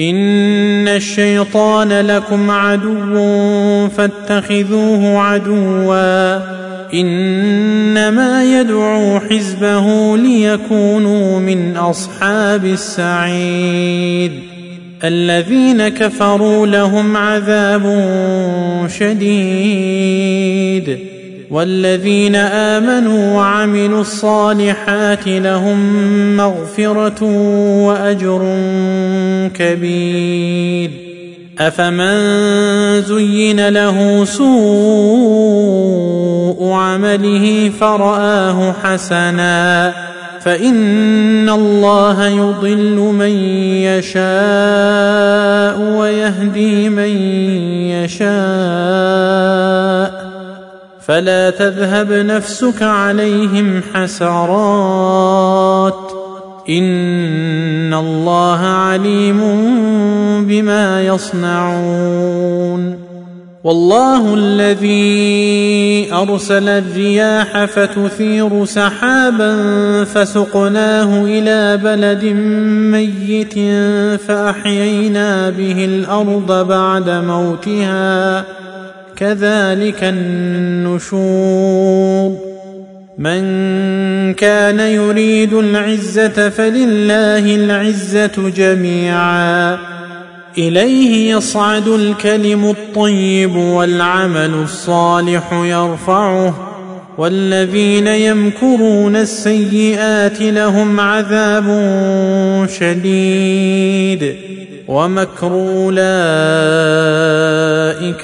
ان الشيطان لكم عدو فاتخذوه عدوا انما يدعو حزبه ليكونوا من اصحاب السعير الذين كفروا لهم عذاب شديد والذين آمنوا وعملوا الصالحات لهم مغفرة وأجر كبير. أفمن زين له سوء عمله فرآه حسنا. فإن الله يضل من يشاء ويهدي من يشاء. فلا تذهب نفسك عليهم حسرات. إن الله عليم بما يصنعون. والله الذي أرسل الرياح فتثير سحابا فسقناه إلى بلد ميت فأحيينا به الأرض بعد موتها. كذلك النشور. من كان يريد العزة فلله العزة جميعا. إليه يصعد الكلم الطيب والعمل الصالح يرفعه. والذين يمكرون السيئات لهم عذاب شديد. ومكر أولئك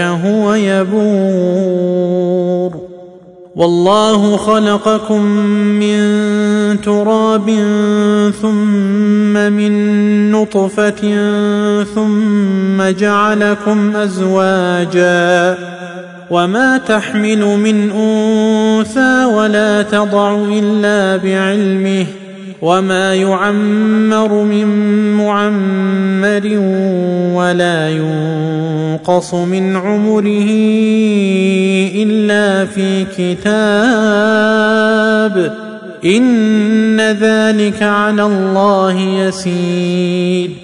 هو يبور. والله خلقكم من تراب ثم من نطفة ثم جعلكم أزواجا. وما تحمل من أنثى ولا تضع إلا بعلمه. وما يعمر من معمر ولا ينقص من عمره إلا في كتاب إن ذلك على الله يسير.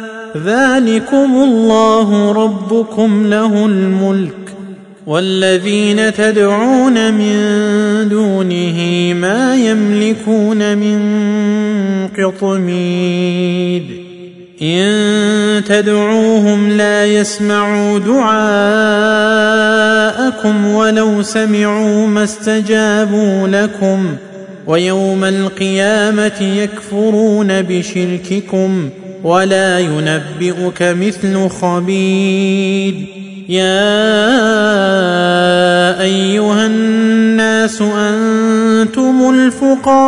ذلكم الله ربكم له الملك والذين تدعون من دونه ما يملكون من قطمير إن تدعوهم لا يسمعوا دعاءكم ولو سمعوا ما استجابوا لكم ويوم القيامة يكفرون بشرككم ولا ينبئك مثل خبير. يا أيها الناس أنتم الفقراء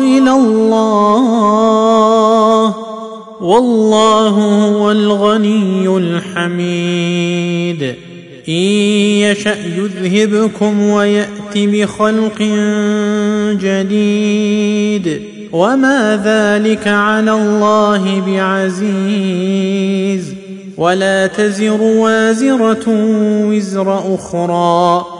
إلى الله. والله هو الغني الحميد. إن يشأ يذهبكم ويات بخلق جديد. وما ذلك على الله بعزيز ولا تزر وازره وزر أخرى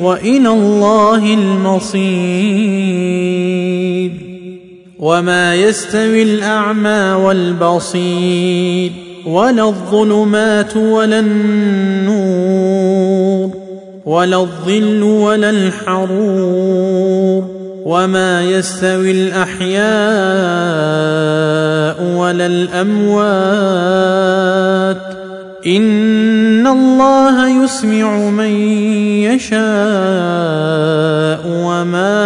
وإلى الله المصير. وما يستوي الأعمى والبصير ولا الظلمات ولا النور ولا الظل ولا الحرور. وما يستوي الأحياء ولا الأموات ان الله يسمع من يشاء وما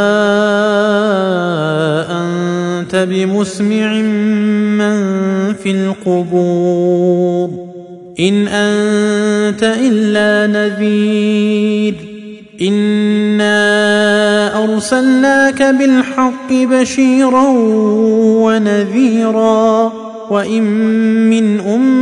انت بمسمع من في القبور ان انت الا نذير انا ارسلناك بالحق بشيرا ونذيرا وان من امه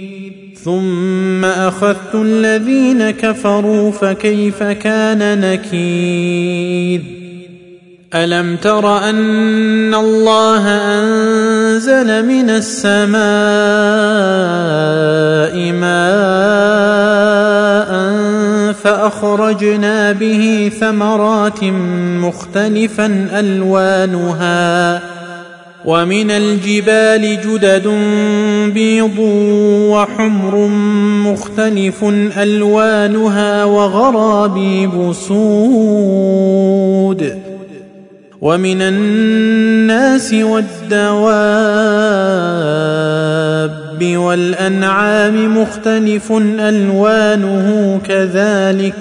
ثم اخذت الذين كفروا فكيف كان نكير الم تر ان الله انزل من السماء ماء فاخرجنا به ثمرات مختلفا الوانها ومن الجبال جدد بيض وحمر مختلف ألوانها وغرابيب سود. ومن الناس والدواب والأنعام مختلف ألوانه كذلك.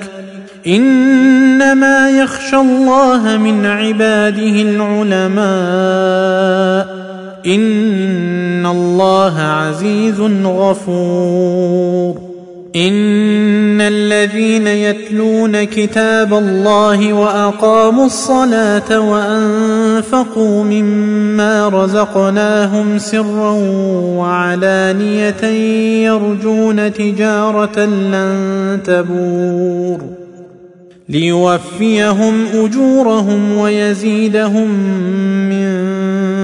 إنما يخشى الله من عباده العلماء. ان الله عزيز غفور ان الذين يتلون كتاب الله واقاموا الصلاه وانفقوا مما رزقناهم سرا وعلانيه يرجون تجاره لن تبور ليوفيهم اجورهم ويزيدهم من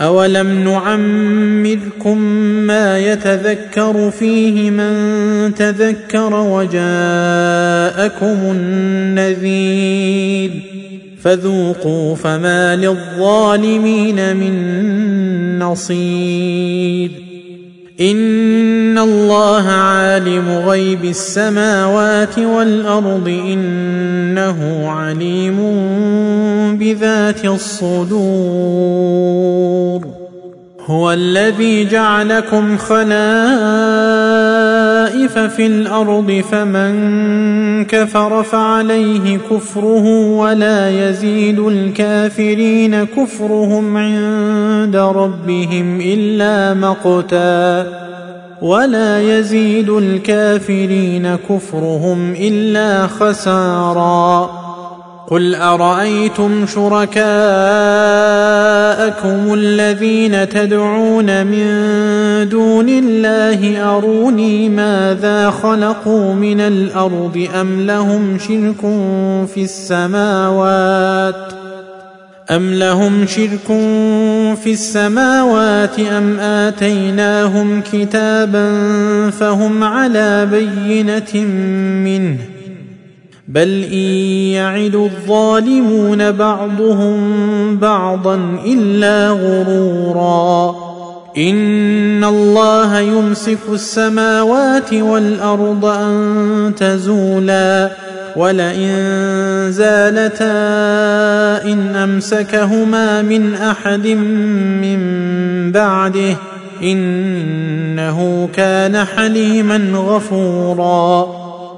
اولم نعمركم ما يتذكر فيه من تذكر وجاءكم النذير فذوقوا فما للظالمين من نصير ان الله عالم غيب السماوات والارض انه عليم بذات الصدور هو الذي جعلكم خلائف في الأرض فمن كفر فعليه كفره ولا يزيد الكافرين كفرهم عند ربهم إلا مقتا ولا يزيد الكافرين كفرهم إلا خسارا قل أرأيتم شركاءكم الذين تدعون من دون الله أروني ماذا خلقوا من الأرض أم لهم شرك في السماوات أم لهم شرك في السماوات أم آتيناهم كتابا فهم على بينة منه بل إن يعد الظالمون بعضهم بعضا إلا غرورا إن الله يمسك السماوات والأرض أن تزولا ولئن زالتا إن أمسكهما من أحد من بعده إنه كان حليما غفورا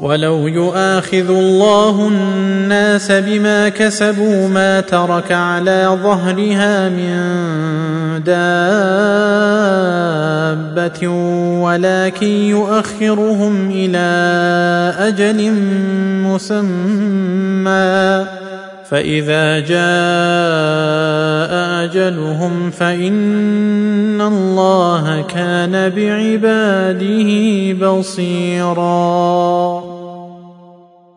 ولو يؤاخذ الله الناس بما كسبوا ما ترك على ظهرها من دابة ولكن يؤخرهم إلى أجل مسمى. فإذا جاء أجلهم فإن الله كان بعباده بصيرا